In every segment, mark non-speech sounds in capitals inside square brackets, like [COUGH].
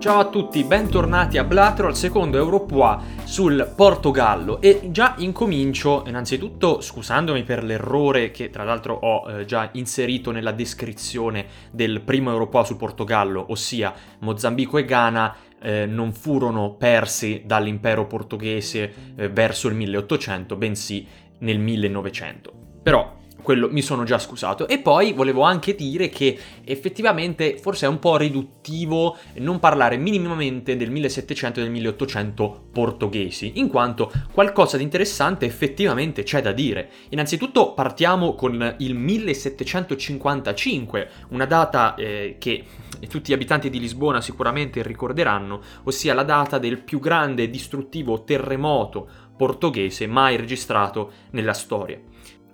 Ciao a tutti, bentornati a Blatero al secondo Europoa sul Portogallo e già incomincio innanzitutto scusandomi per l'errore che tra l'altro ho eh, già inserito nella descrizione del primo Europoa sul Portogallo, ossia Mozambico e Ghana eh, non furono persi dall'impero portoghese eh, verso il 1800, bensì nel 1900. Però quello mi sono già scusato. E poi volevo anche dire che effettivamente forse è un po' riduttivo non parlare minimamente del 1700 e del 1800 portoghesi, in quanto qualcosa di interessante effettivamente c'è da dire. Innanzitutto partiamo con il 1755, una data eh, che tutti gli abitanti di Lisbona sicuramente ricorderanno, ossia la data del più grande e distruttivo terremoto portoghese mai registrato nella storia.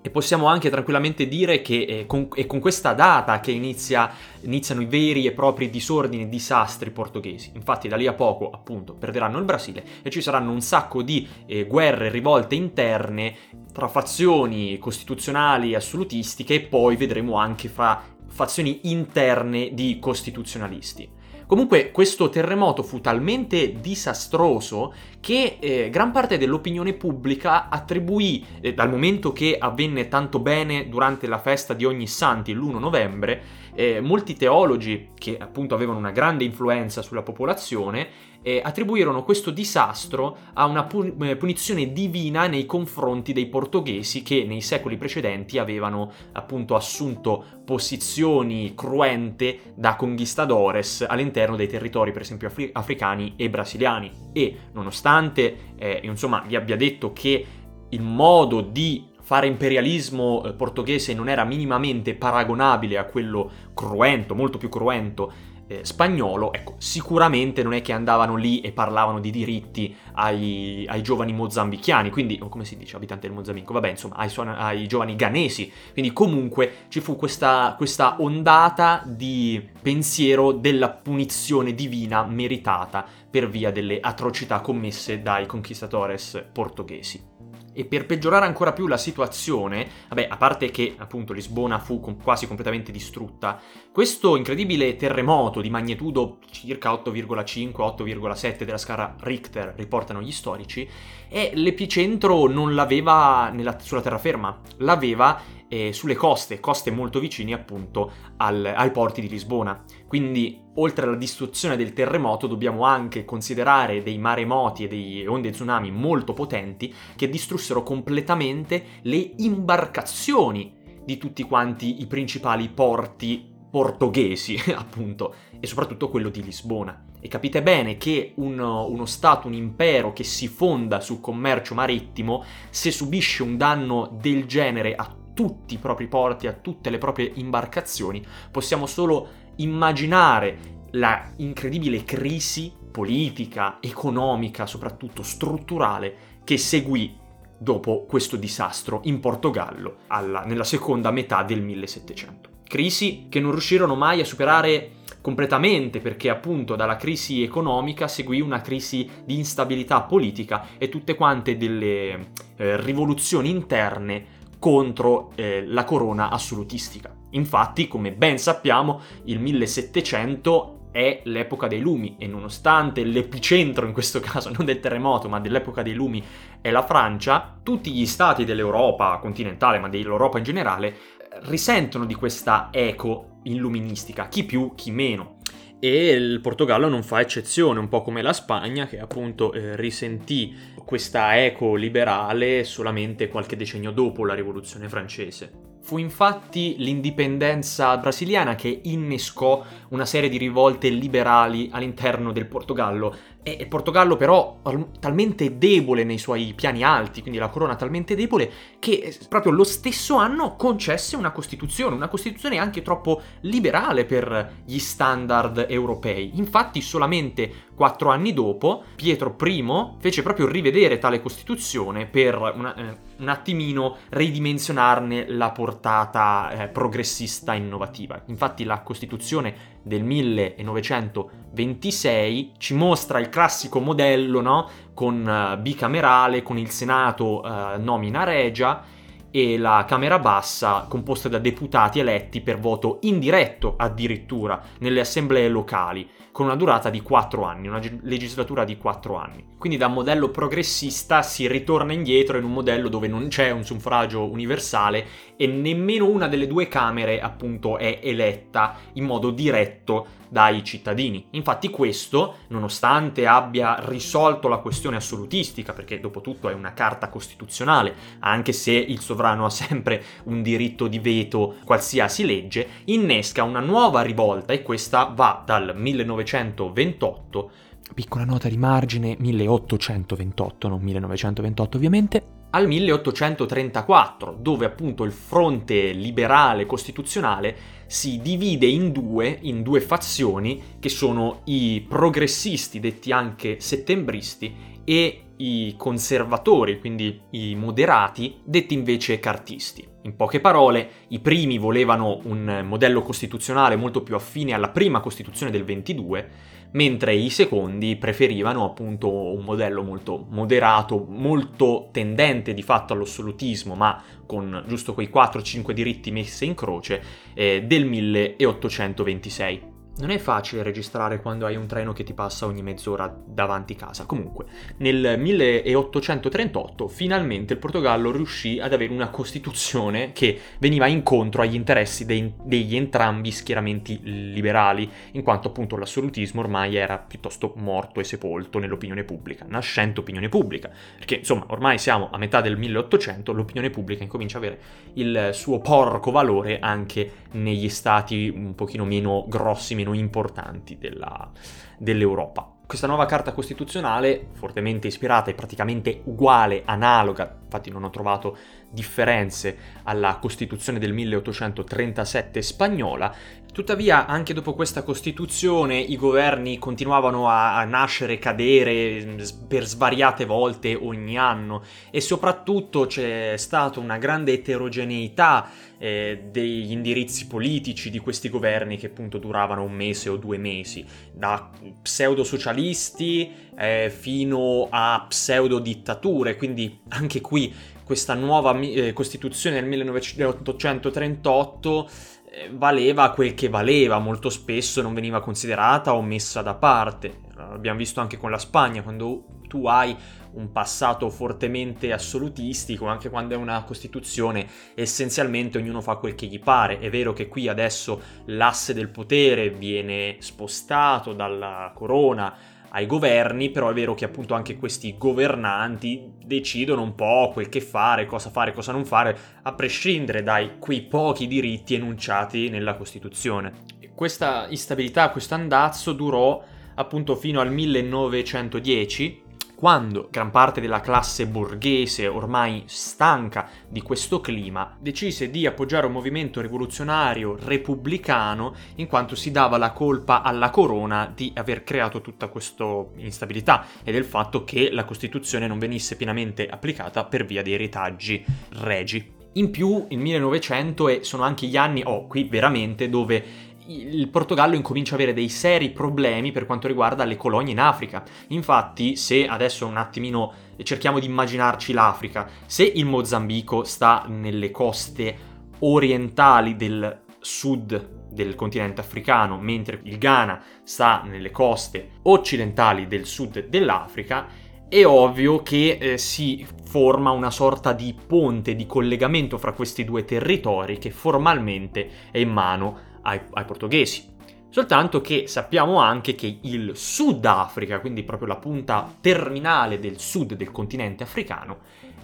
E possiamo anche tranquillamente dire che eh, con, è con questa data che inizia, iniziano i veri e propri disordini e disastri portoghesi. Infatti da lì a poco, appunto, perderanno il Brasile e ci saranno un sacco di eh, guerre, rivolte interne tra fazioni costituzionali assolutistiche e poi vedremo anche fra fazioni interne di costituzionalisti. Comunque questo terremoto fu talmente disastroso che eh, gran parte dell'opinione pubblica attribuì, eh, dal momento che avvenne tanto bene durante la festa di ogni santi l'1 novembre, eh, molti teologi, che appunto avevano una grande influenza sulla popolazione, eh, attribuirono questo disastro a una eh, punizione divina nei confronti dei portoghesi che nei secoli precedenti avevano appunto assunto posizioni cruente da conquistadores all'interno dei territori per esempio afri- africani e brasiliani. E nonostante eh, insomma vi abbia detto che il modo di fare imperialismo eh, portoghese non era minimamente paragonabile a quello cruento, molto più cruento eh, spagnolo, ecco, sicuramente non è che andavano lì e parlavano di diritti ai, ai giovani mozambichiani, quindi, come si dice, abitanti del Mozambico, vabbè, insomma, ai, ai giovani ghanesi, quindi comunque ci fu questa, questa ondata di pensiero della punizione divina meritata per via delle atrocità commesse dai conquistadores portoghesi. E per peggiorare ancora più la situazione, vabbè, a parte che appunto Lisbona fu quasi completamente distrutta, questo incredibile terremoto di magnitudo circa 8,5-8,7 della scala Richter, riportano gli storici, e l'epicentro non l'aveva nella, sulla terraferma, l'aveva eh, sulle coste, coste molto vicine appunto al, ai porti di Lisbona. Quindi oltre alla distruzione del terremoto dobbiamo anche considerare dei maremoti e delle onde tsunami molto potenti che distrussero completamente le imbarcazioni di tutti quanti i principali porti portoghesi, [LAUGHS] appunto, e soprattutto quello di Lisbona. E capite bene che un, uno Stato, un impero che si fonda sul commercio marittimo, se subisce un danno del genere a tutti i propri porti, a tutte le proprie imbarcazioni, possiamo solo immaginare la incredibile crisi politica, economica, soprattutto strutturale, che seguì dopo questo disastro in Portogallo alla, nella seconda metà del 1700. Crisi che non riuscirono mai a superare completamente perché appunto dalla crisi economica seguì una crisi di instabilità politica e tutte quante delle eh, rivoluzioni interne contro eh, la corona assolutistica. Infatti, come ben sappiamo, il 1700 è l'epoca dei lumi e nonostante l'epicentro in questo [LAUGHS] caso non del terremoto ma dell'epoca dei lumi è la Francia, tutti gli stati dell'Europa continentale ma dell'Europa in generale risentono di questa eco illuministica, chi più chi meno e il Portogallo non fa eccezione, un po' come la Spagna che appunto eh, risentì questa eco liberale solamente qualche decennio dopo la rivoluzione francese. Fu infatti l'indipendenza brasiliana che innescò una serie di rivolte liberali all'interno del Portogallo. E il Portogallo però talmente debole nei suoi piani alti, quindi la corona talmente debole, che proprio lo stesso anno concesse una Costituzione, una Costituzione anche troppo liberale per gli standard europei. Infatti solamente quattro anni dopo Pietro I fece proprio rivedere tale Costituzione per una, eh, un attimino ridimensionarne la portata eh, progressista innovativa. Infatti la Costituzione del 1926 ci mostra il classico modello, no? Con uh, bicamerale, con il Senato uh, nomina regia e la Camera Bassa composta da deputati eletti per voto indiretto addirittura nelle assemblee locali con una durata di 4 anni, una legislatura di 4 anni. Quindi da modello progressista si ritorna indietro in un modello dove non c'è un suffragio universale e nemmeno una delle due Camere appunto è eletta in modo diretto dai cittadini. Infatti questo, nonostante abbia risolto la questione assolutistica, perché dopo tutto è una carta costituzionale, anche se il sovrano ha sempre un diritto di veto qualsiasi legge, innesca una nuova rivolta e questa va dal 1928 Piccola nota di margine, 1828, non 1928 ovviamente, al 1834, dove appunto il fronte liberale costituzionale si divide in due, in due fazioni, che sono i progressisti, detti anche settembristi, e i conservatori, quindi i moderati, detti invece cartisti. In poche parole, i primi volevano un modello costituzionale molto più affine alla prima Costituzione del 22, mentre i secondi preferivano appunto un modello molto moderato, molto tendente di fatto all'assolutismo, ma con giusto quei 4-5 diritti messi in croce, eh, del 1826. Non è facile registrare quando hai un treno che ti passa ogni mezz'ora davanti casa. Comunque, nel 1838 finalmente il Portogallo riuscì ad avere una costituzione che veniva incontro agli interessi dei, degli entrambi schieramenti liberali, in quanto appunto l'assolutismo ormai era piuttosto morto e sepolto nell'opinione pubblica, nascente opinione pubblica. Perché insomma, ormai siamo a metà del 1800, l'opinione pubblica incomincia a avere il suo porco valore anche negli stati un pochino meno grossi, meno importanti della, dell'Europa. Questa nuova carta costituzionale, fortemente ispirata e praticamente uguale, analoga, infatti non ho trovato differenze alla Costituzione del 1837 spagnola, tuttavia anche dopo questa Costituzione i governi continuavano a, nascere e cadere per svariate volte ogni anno. E soprattutto c'è stata una grande eterogeneità eh, degli indirizzi politici di questi governi che appunto duravano un mese o due mesi, da pseudo-socialisti eh, fino a pseudo-dittature, quindi anche qui questa nuova eh, Costituzione del 1838 eh, valeva quel che valeva, molto spesso non veniva considerata o messa da parte. Abbiamo visto anche con la Spagna, quando tu hai un passato fortemente assolutistico, anche quando è una Costituzione, essenzialmente ognuno fa quel che gli pare. È vero che qui adesso l'asse del potere viene spostato dalla corona ai governi, però è vero che appunto anche questi governanti decidono un po' quel che fare, cosa fare, cosa non fare, a prescindere dai quei pochi diritti enunciati nella Costituzione. Questa instabilità, questo andazzo durò appunto fino al 1910, quando gran parte della classe borghese, ormai stanca di questo clima, decise di appoggiare un movimento rivoluzionario repubblicano in quanto si dava la colpa alla corona di aver creato tutta questa instabilità e del fatto che la Costituzione non venisse pienamente applicata per via dei retaggi regi. In più, il 1900 e sono anche gli anni, oh, qui veramente, dove il Portogallo incomincia ad avere dei seri problemi per quanto riguarda le colonie in Africa. Infatti, se adesso un attimino cerchiamo di immaginarci l'Africa, se il Mozambico sta nelle coste orientali del sud del continente africano, mentre il Ghana sta nelle coste occidentali del sud dell'Africa, è ovvio che eh, si forma una sorta di ponte di collegamento fra questi due territori che formalmente è in mano ai, ai portoghesi. Soltanto che sappiamo anche che il Sudafrica, quindi proprio la punta terminale del sud del continente africano,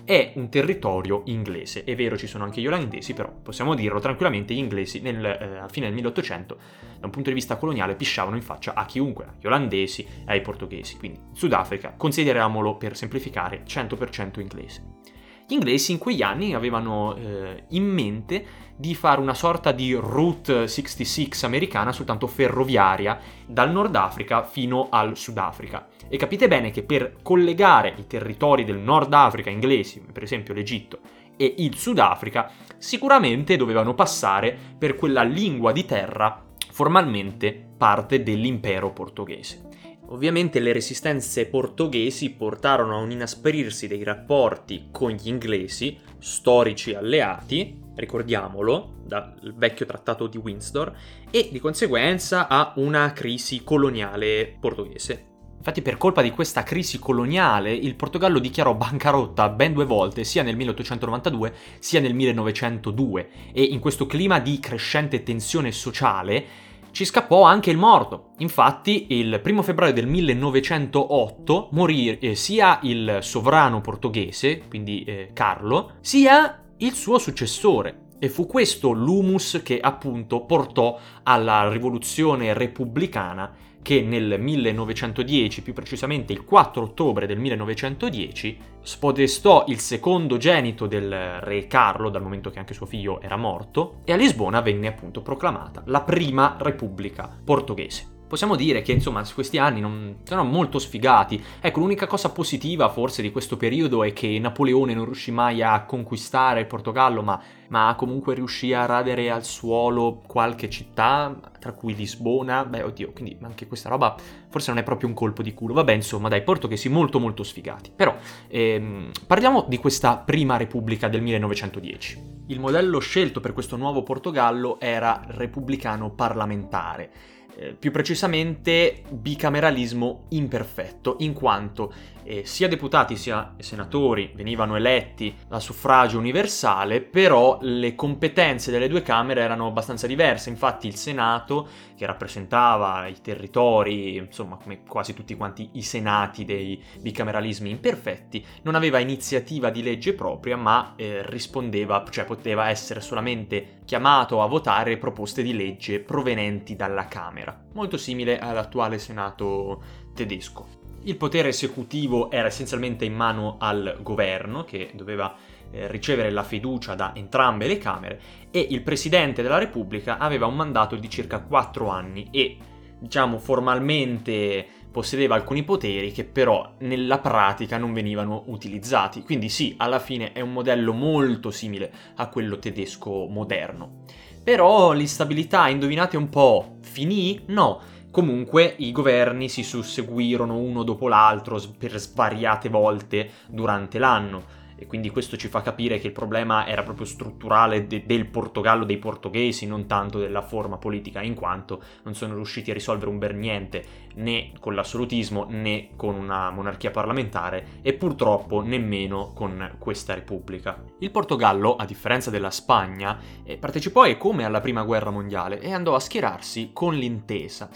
è un territorio inglese. È vero, ci sono anche gli olandesi, però possiamo dirlo tranquillamente, gli inglesi nel, eh, a fine del 1800, da un punto di vista coloniale, pisciavano in faccia a chiunque, agli olandesi e ai portoghesi. Quindi Sudafrica, consideriamolo per semplificare, 100% inglese. Gli inglesi in quegli anni avevano eh, in mente di fare una sorta di Route 66 americana, soltanto ferroviaria, dal Nord Africa fino al Sudafrica. E capite bene che per collegare i territori del Nord Africa inglesi, per esempio l'Egitto, e il Sudafrica, sicuramente dovevano passare per quella lingua di terra formalmente parte dell'impero portoghese. Ovviamente le resistenze portoghesi portarono a un inasperirsi dei rapporti con gli inglesi, storici alleati, ricordiamolo, dal vecchio trattato di Windsor, e di conseguenza a una crisi coloniale portoghese. Infatti per colpa di questa crisi coloniale il Portogallo dichiarò bancarotta ben due volte, sia nel 1892 sia nel 1902, e in questo clima di crescente tensione sociale ci scappò anche il morto. Infatti, il 1 febbraio del 1908 morì eh, sia il sovrano portoghese, quindi eh, Carlo, sia il suo successore. E fu questo l'humus che appunto portò alla rivoluzione repubblicana che nel 1910, più precisamente il 4 ottobre del 1910, spodestò il secondo genito del re Carlo, dal momento che anche suo figlio era morto, e a Lisbona venne appunto proclamata la prima repubblica portoghese possiamo dire che insomma questi anni non sono molto sfigati. Ecco, l'unica cosa positiva forse di questo periodo è che Napoleone non riuscì mai a conquistare il Portogallo, ma, ma comunque riuscì a radere al suolo qualche città, tra cui Lisbona. Beh, oddio, quindi anche questa roba forse non è proprio un colpo di culo. Vabbè, insomma, dai, portoghesi molto molto sfigati. Però ehm, parliamo di questa prima repubblica del 1910. Il modello scelto per questo nuovo Portogallo era repubblicano parlamentare eh, più precisamente bicameralismo imperfetto, in quanto eh, sia deputati sia senatori venivano eletti a suffragio universale, però le competenze delle due Camere erano abbastanza diverse. Infatti il Senato, che rappresentava i territori, insomma come quasi tutti quanti i senati dei bicameralismi imperfetti, non aveva iniziativa di legge propria, ma eh, rispondeva, cioè poteva essere solamente chiamato a votare proposte di legge provenienti dalla Camera, molto simile all'attuale Senato tedesco. Il potere esecutivo era essenzialmente in mano al governo, che doveva eh, ricevere la fiducia da entrambe le Camere, e il Presidente della Repubblica aveva un mandato di circa 4 anni e, diciamo, formalmente possedeva alcuni poteri che però nella pratica non venivano utilizzati. Quindi sì, alla fine è un modello molto simile a quello tedesco moderno. Però l'instabilità, indovinate un po', finì? No, Comunque i governi si susseguirono uno dopo l'altro per svariate volte durante l'anno e quindi questo ci fa capire che il problema era proprio strutturale de- del Portogallo, dei portoghesi, non tanto della forma politica, in quanto non sono riusciti a risolvere un bel niente né con l'assolutismo né con una monarchia parlamentare e purtroppo nemmeno con questa repubblica. Il Portogallo, a differenza della Spagna, eh, partecipò e come alla prima guerra mondiale e andò a schierarsi con l'intesa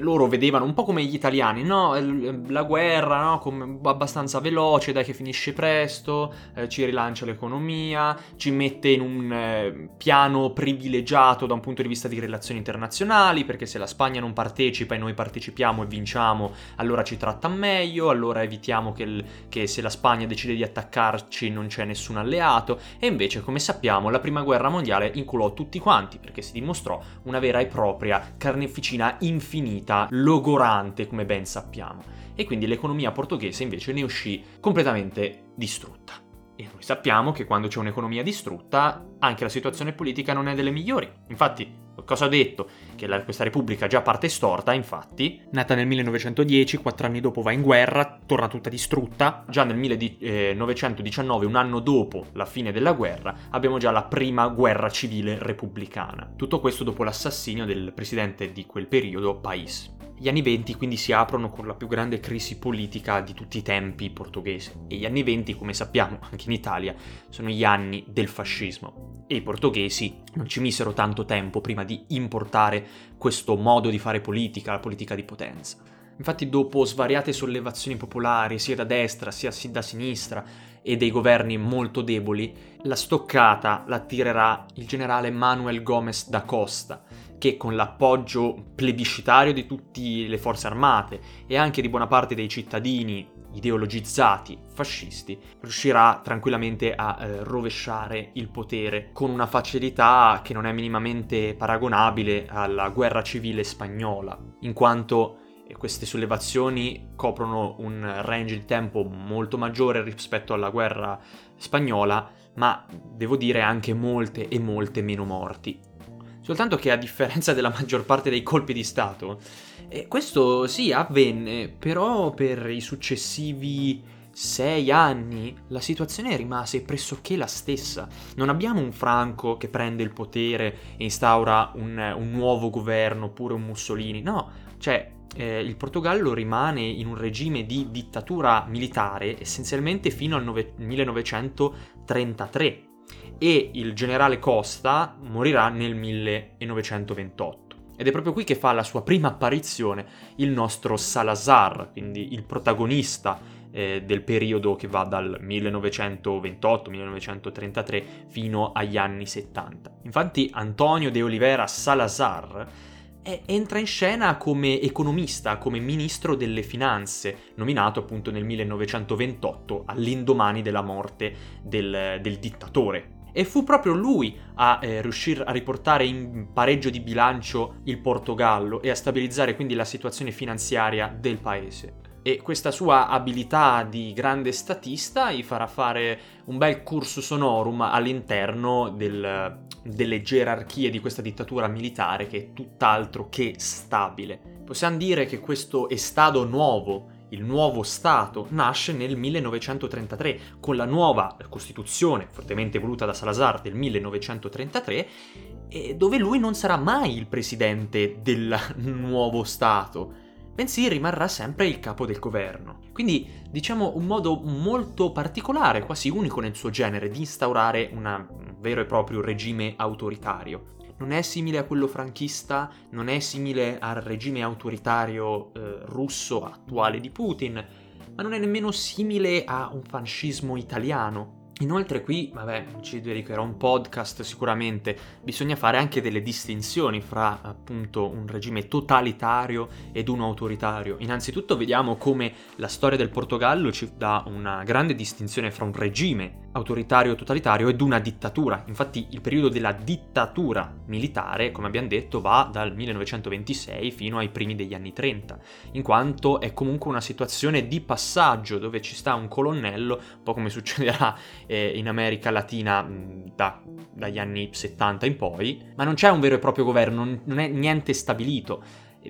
loro vedevano un po' come gli italiani, no? La guerra, no? Come abbastanza veloce, dai che finisce presto, eh, ci rilancia l'economia, ci mette in un eh, piano privilegiato da un punto di vista di relazioni internazionali, perché se la Spagna non partecipa e noi partecipiamo e vinciamo, allora ci tratta meglio, allora evitiamo che, il, che se la Spagna decide di attaccarci non c'è nessun alleato, e invece, come sappiamo, la prima guerra mondiale inculò tutti quanti, perché si dimostrò una vera e propria carneficina infinita infinita, logorante come ben sappiamo. E quindi l'economia portoghese invece ne uscì completamente distrutta. E noi sappiamo che quando c'è un'economia distrutta anche la situazione politica non è delle migliori. Infatti, cosa ho detto? Che la, questa repubblica già parte storta, infatti, nata nel 1910, quattro anni dopo va in guerra, torna tutta distrutta. Già nel 1919, un anno dopo la fine della guerra, abbiamo già la prima guerra civile repubblicana. Tutto questo dopo l'assassinio del presidente di quel periodo, Pais. Gli anni 20 quindi si aprono con la più grande crisi politica di tutti i tempi portoghese e gli anni 20, come sappiamo [LAUGHS] anche in Italia, sono gli anni del fascismo e i portoghesi non ci misero tanto tempo prima di importare questo modo di fare politica, la politica di potenza. Infatti dopo svariate sollevazioni popolari sia da destra sia da sinistra e dei governi molto deboli, la stoccata la tirerà il generale Manuel Gómez da Costa, che con l'appoggio plebiscitario di tutte le forze armate e anche di buona parte dei cittadini ideologizzati fascisti, riuscirà tranquillamente a eh, rovesciare il potere con una facilità che non è minimamente paragonabile alla guerra civile spagnola, in quanto eh, queste sollevazioni coprono un range di tempo molto maggiore rispetto alla guerra spagnola, ma devo dire anche molte e molte meno morti Soltanto che a differenza della maggior parte dei colpi di Stato, eh, questo sì avvenne, però per i successivi sei anni la situazione rimase pressoché la stessa. Non abbiamo un Franco che prende il potere e instaura un, un nuovo governo, oppure un Mussolini, no, cioè eh, il Portogallo rimane in un regime di dittatura militare essenzialmente fino al nove- 1933 e il generale Costa morirà nel 1928. Ed è proprio qui che fa la sua prima apparizione il nostro Salazar, quindi il protagonista eh, del periodo che va dal 1928-1933 fino agli anni 70. Infatti Antonio de Oliveira Salazar entra in scena come economista, come ministro delle finanze, nominato appunto nel 1928 all'indomani della morte del, del dittatore e fu proprio lui a eh, riuscire a riportare in pareggio di bilancio il Portogallo e a stabilizzare quindi la situazione finanziaria del paese. E questa sua abilità di grande statista gli farà fare un bel cursus honorum all'interno del, delle gerarchie di questa dittatura militare che è tutt'altro che stabile. Possiamo dire che questo Estado nuovo il nuovo Stato nasce nel 1933 con la nuova Costituzione, fortemente voluta da Salazar del 1933, dove lui non sarà mai il presidente del [LAUGHS] nuovo Stato, bensì rimarrà sempre il capo del governo. Quindi diciamo un modo molto particolare, quasi unico nel suo genere, di instaurare una, un vero e proprio regime autoritario non è simile a quello franchista, non è simile al regime autoritario eh, russo attuale di Putin, ma non è nemmeno simile a un fascismo italiano. Inoltre qui, vabbè, ci dedicherò un podcast sicuramente, bisogna fare anche delle distinzioni fra appunto un regime totalitario ed uno autoritario. Innanzitutto vediamo come la storia del Portogallo ci dà una grande distinzione fra un regime autoritario totalitario ed una dittatura. Infatti il periodo della dittatura militare, come abbiamo detto, va dal 1926 fino ai primi degli anni 30, in quanto è comunque una situazione di passaggio dove ci sta un colonnello, un po' come [LAUGHS] succederà eh, in America Latina mh, da, dagli anni 70 in poi, ma non c'è un vero e proprio governo, non, non è niente stabilito.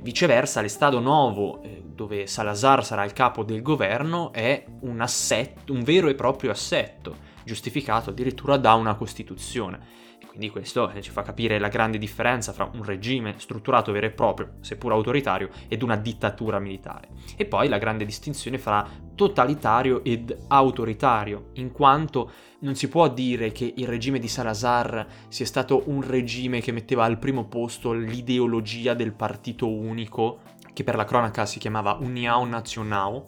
Viceversa, l'Estado Novo, eh, dove Salazar sarà il capo del governo, è un assetto, un vero e proprio assetto giustificato addirittura da una Costituzione. Quindi questo eh, ci fa capire la grande differenza fra un regime strutturato vero e proprio, seppur autoritario, ed una dittatura militare. E poi la grande distinzione fra totalitario ed autoritario, in quanto non si può dire che il regime di Salazar sia stato un regime che metteva al primo posto l'ideologia del partito unico, che per la cronaca si chiamava União Nacional,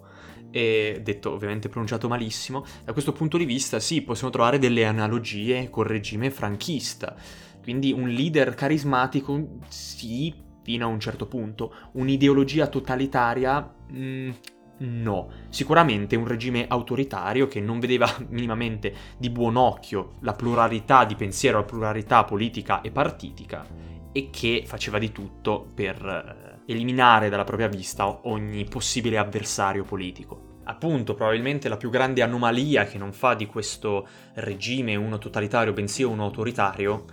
e detto ovviamente pronunciato malissimo, da questo punto di vista sì, possiamo trovare delle analogie col regime franchista. Quindi un leader carismatico, sì, fino a un certo punto. Un'ideologia totalitaria, mh, mm, no. Sicuramente un regime autoritario che non vedeva [LAUGHS] minimamente di buon occhio la pluralità di pensiero, la pluralità politica e partitica e che faceva di tutto per eh, eliminare dalla propria vista ogni possibile avversario politico appunto probabilmente la più grande anomalia che non fa di questo regime uno totalitario bensì uno autoritario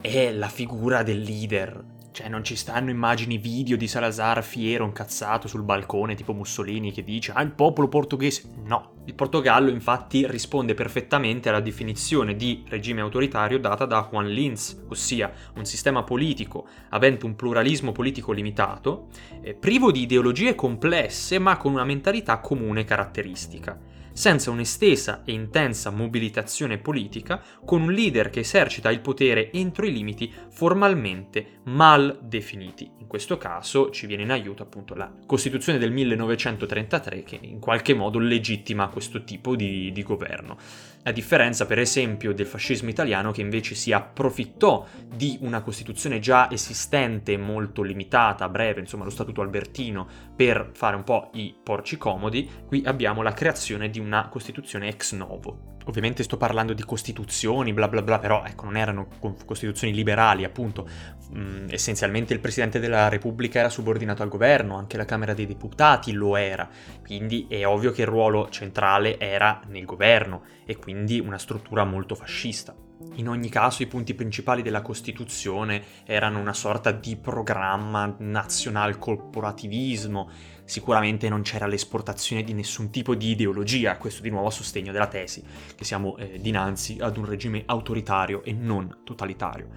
è la figura del leader. Cioè non ci stanno immagini video di Salazar fiero, incazzato sul balcone tipo Mussolini che dice ah il popolo portoghese. No, il Portogallo infatti risponde perfettamente alla definizione di regime autoritario data da Juan Linz, ossia un sistema politico avente un pluralismo politico limitato, eh, privo di ideologie complesse ma con una mentalità comune caratteristica senza un'estesa e intensa mobilitazione politica, con un leader che esercita il potere entro i limiti formalmente mal definiti. In questo caso ci viene in aiuto appunto la Costituzione del 1933 che in qualche modo legittima questo tipo di, di governo. A differenza per esempio del fascismo italiano che invece si approfittò di una Costituzione già esistente, molto limitata, breve, insomma lo Statuto Albertino, per fare un po' i porci comodi, qui abbiamo la creazione di una Costituzione ex novo. Ovviamente sto parlando di costituzioni, bla bla bla, però ecco, non erano costituzioni liberali, appunto. Mm, essenzialmente il Presidente della Repubblica era subordinato al governo, anche la Camera dei Deputati lo era, quindi è ovvio che il ruolo centrale era nel governo e quindi una struttura molto fascista. In ogni caso i punti principali della Costituzione erano una sorta di programma nazional corporativismo, sicuramente non c'era l'esportazione di nessun tipo di ideologia, questo di nuovo a sostegno della tesi, che siamo eh, dinanzi ad un regime autoritario e non totalitario,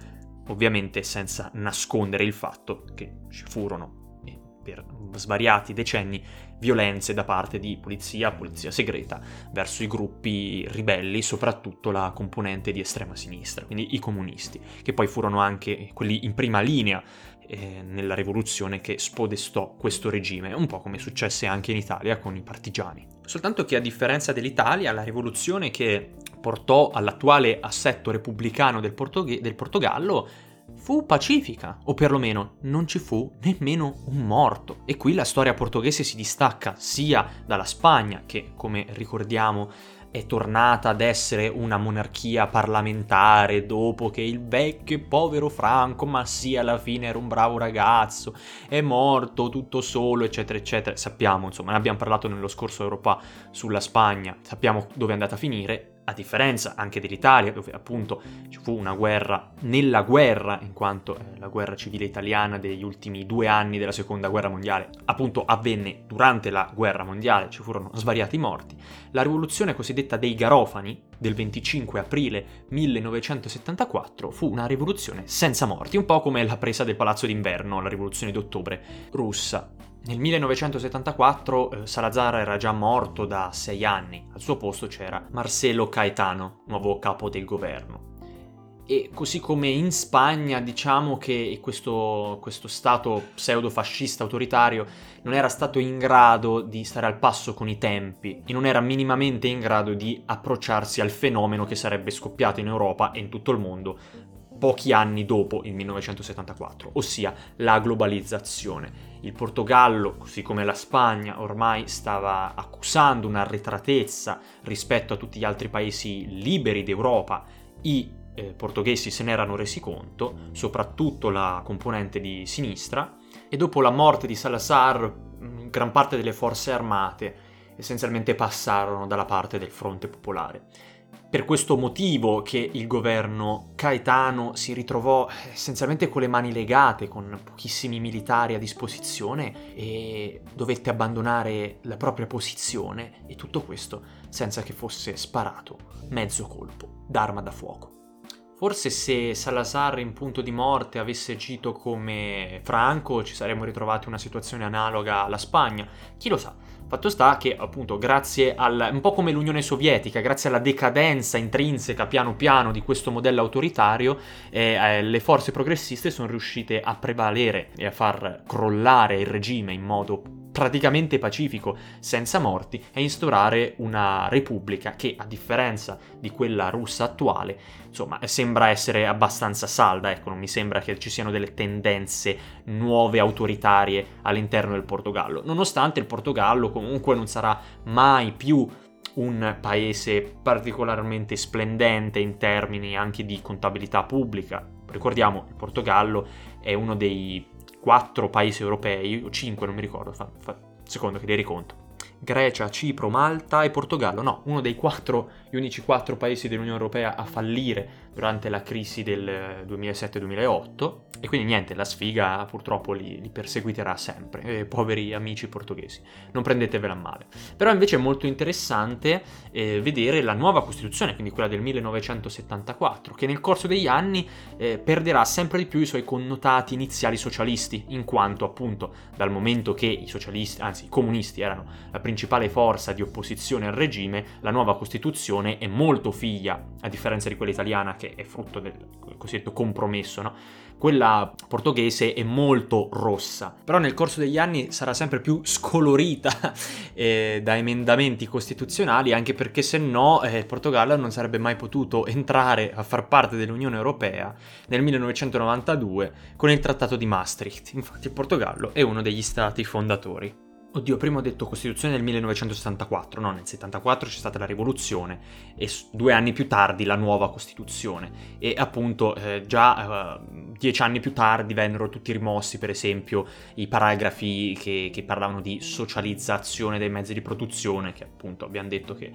ovviamente senza nascondere il fatto che ci furono, eh, per svariati decenni, violenze da parte di polizia, polizia segreta, verso i gruppi ribelli, soprattutto la componente di estrema sinistra, quindi i comunisti, che poi furono anche quelli in prima linea eh, nella rivoluzione che spodestò questo regime, un po' come successe anche in Italia con i partigiani. Soltanto che a differenza dell'Italia, la rivoluzione che portò all'attuale assetto repubblicano del, Portog- del Portogallo fu pacifica, o perlomeno non ci fu nemmeno un morto. E qui la storia portoghese si distacca sia dalla Spagna, che come ricordiamo è tornata ad essere una monarchia parlamentare dopo che il vecchio e povero Franco, ma sì, alla fine era un bravo ragazzo, è morto tutto solo, eccetera, eccetera. Sappiamo, insomma, ne abbiamo parlato nello scorso Europa sulla Spagna, sappiamo dove è andata a finire a differenza anche dell'Italia, dove appunto ci fu una guerra nella guerra, in quanto eh, la guerra civile italiana degli ultimi due anni della seconda guerra mondiale appunto avvenne durante la guerra mondiale, ci furono svariati morti, la rivoluzione cosiddetta dei Garofani del 25 aprile 1974 fu una rivoluzione senza morti, un po' come la presa del Palazzo d'Inverno, la rivoluzione d'ottobre russa. Nel 1974 eh, Salazar era già morto da sei anni, al suo posto c'era Marcelo Caetano, nuovo capo del governo. E così come in Spagna diciamo che questo, questo stato pseudo-fascista autoritario non era stato in grado di stare al passo con i tempi e non era minimamente in grado di approcciarsi al fenomeno che sarebbe scoppiato in Europa e in tutto il mondo pochi anni dopo il 1974, ossia la globalizzazione. Il Portogallo, così come la Spagna, ormai stava accusando un'arretratezza rispetto a tutti gli altri paesi liberi d'Europa. I eh, portoghesi se ne erano resi conto, soprattutto la componente di sinistra, e dopo la morte di Salazar, mm, gran parte delle forze armate essenzialmente passarono dalla parte del fronte popolare per questo motivo che il governo Caetano si ritrovò essenzialmente con le mani legate, con pochissimi militari a disposizione e dovette abbandonare la propria posizione e tutto questo senza che fosse sparato mezzo colpo d'arma da fuoco. Forse se Salazar in punto di morte avesse agito come Franco ci saremmo ritrovati in una situazione analoga alla Spagna, chi lo sa. Fatto sta che, appunto, grazie al. un po' come l'Unione Sovietica, grazie alla decadenza intrinseca piano piano di questo modello autoritario, eh, eh, le forze progressiste sono riuscite a prevalere e a far crollare il regime in modo praticamente pacifico, senza morti, e instaurare una repubblica che, a differenza di quella russa attuale, insomma, sembra essere abbastanza salda, ecco, non mi sembra che ci siano delle tendenze nuove autoritarie all'interno del Portogallo, nonostante il Portogallo comunque non sarà mai più un paese particolarmente splendente in termini anche di contabilità pubblica. Ricordiamo, il Portogallo è uno dei quattro paesi europei, o cinque non mi ricordo, fa, fa, secondo che dei riconto. Grecia, Cipro, Malta e Portogallo, no, uno dei quattro, gli unici quattro paesi dell'Unione Europea a fallire durante la crisi del 2007-2008 e quindi niente, la sfiga purtroppo li, li perseguiterà sempre, eh, poveri amici portoghesi, non prendetevela male. Però invece è molto interessante eh, vedere la nuova Costituzione, quindi quella del 1974, che nel corso degli anni eh, perderà sempre di più i suoi connotati iniziali socialisti, in quanto appunto dal momento che i socialisti, anzi i comunisti erano la principale forza di opposizione al regime, la nuova Costituzione è molto figlia, a differenza di quella italiana che è frutto del cosiddetto compromesso, no? quella portoghese è molto rossa, però nel corso degli anni sarà sempre più scolorita [LAUGHS] eh, da emendamenti costituzionali, anche perché se no eh, il Portogallo non sarebbe mai potuto entrare a far parte dell'Unione Europea nel 1992 con il Trattato di Maastricht. Infatti il Portogallo è uno degli stati fondatori. Oddio, prima ho detto Costituzione del 1974, no, nel 74 c'è stata la rivoluzione e due anni più tardi la nuova Costituzione e appunto eh, già eh, dieci anni più tardi vennero tutti rimossi, per esempio, i paragrafi che, che parlavano di socializzazione dei mezzi di produzione, che appunto abbiamo detto che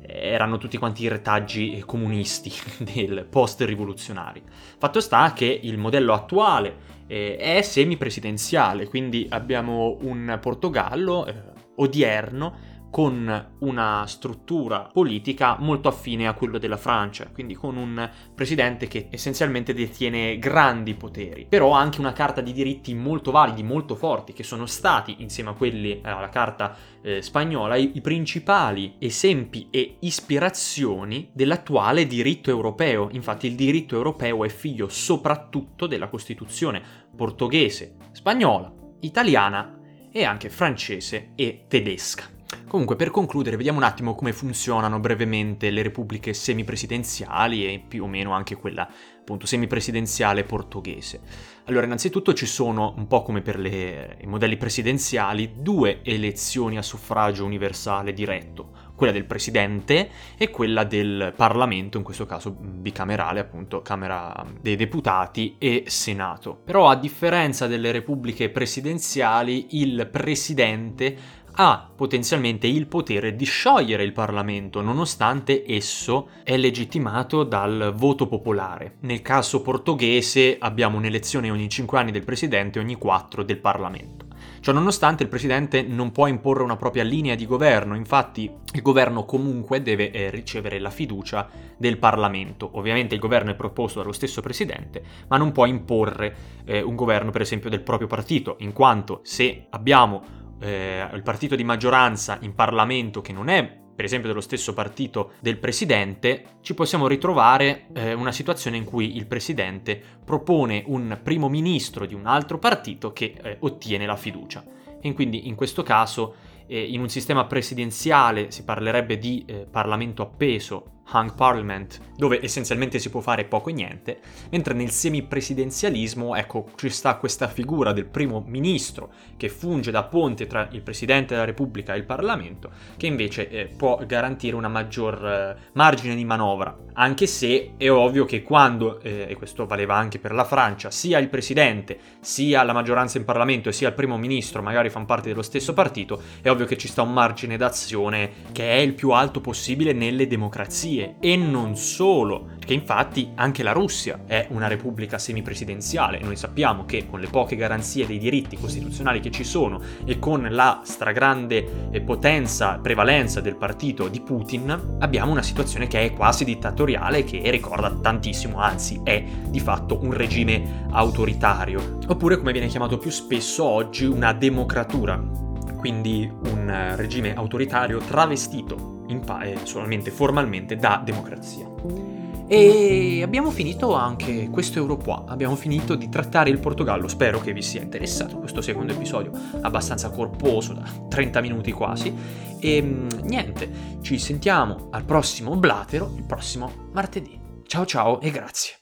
erano tutti quanti i retaggi comunisti [LAUGHS] del post-rivoluzionario. Fatto sta che il modello attuale eh, è semipresidenziale, quindi abbiamo un Portogallo eh, odierno con una struttura politica molto affine a quello della Francia, quindi con un presidente che essenzialmente detiene grandi poteri, però anche una carta di diritti molto validi, molto forti, che sono stati, insieme a quelli eh, alla carta eh, spagnola, i, i principali esempi e ispirazioni dell'attuale diritto europeo. Infatti il diritto europeo è figlio soprattutto della Costituzione portoghese, spagnola, italiana e anche francese e tedesca. Comunque, per concludere, vediamo un attimo come funzionano brevemente le repubbliche semipresidenziali e più o meno anche quella appunto semipresidenziale portoghese. Allora, innanzitutto ci sono, un po' come per le, i modelli presidenziali, due elezioni a suffragio universale diretto, quella del presidente e quella del Parlamento, in questo caso bicamerale, appunto, Camera dei Deputati e Senato. Però a differenza delle repubbliche presidenziali, il presidente ha potenzialmente il potere di sciogliere il Parlamento, nonostante esso è legittimato dal voto popolare. Nel caso portoghese abbiamo un'elezione ogni 5 anni del Presidente e ogni 4 del Parlamento. Ciò nonostante il Presidente non può imporre una propria linea di governo, infatti il governo comunque deve eh, ricevere la fiducia del Parlamento. Ovviamente il governo è proposto dallo stesso Presidente, ma non può imporre eh, un governo per esempio del proprio partito, in quanto se abbiamo eh, il partito di maggioranza in Parlamento che non è per esempio dello stesso partito del presidente, ci possiamo ritrovare eh, una situazione in cui il presidente propone un primo ministro di un altro partito che eh, ottiene la fiducia. E quindi in questo caso, eh, in un sistema presidenziale si parlerebbe di eh, Parlamento appeso hung parliament, dove essenzialmente si può fare poco e niente, mentre nel semipresidenzialismo, ecco, ci sta questa figura del primo ministro che funge da ponte tra il Presidente della Repubblica e il Parlamento, che invece eh, può garantire una maggior eh, margine di manovra, anche se è ovvio che quando, eh, e questo valeva anche per la Francia, sia il Presidente, sia la maggioranza in Parlamento e sia il primo ministro magari fanno parte dello stesso partito, è ovvio che ci sta un margine d'azione che è il più alto possibile nelle democrazie democrazie e non solo, perché infatti anche la Russia è una repubblica semipresidenziale. Noi sappiamo che con le poche garanzie dei diritti costituzionali che ci sono e con la stragrande eh, potenza, prevalenza del partito di Putin, abbiamo una situazione che è quasi dittatoriale, che ricorda tantissimo, anzi è di fatto un regime autoritario. Oppure, come viene chiamato più spesso oggi, una democratura, quindi un regime autoritario travestito pa- eh, solamente formalmente da democrazia. E abbiamo finito anche questo Euro qua, abbiamo finito di trattare il Portogallo, spero che vi sia interessato questo secondo episodio abbastanza corposo, da 30 minuti quasi, e mm, niente, ci sentiamo al prossimo Blatero, il prossimo martedì. Ciao ciao e grazie.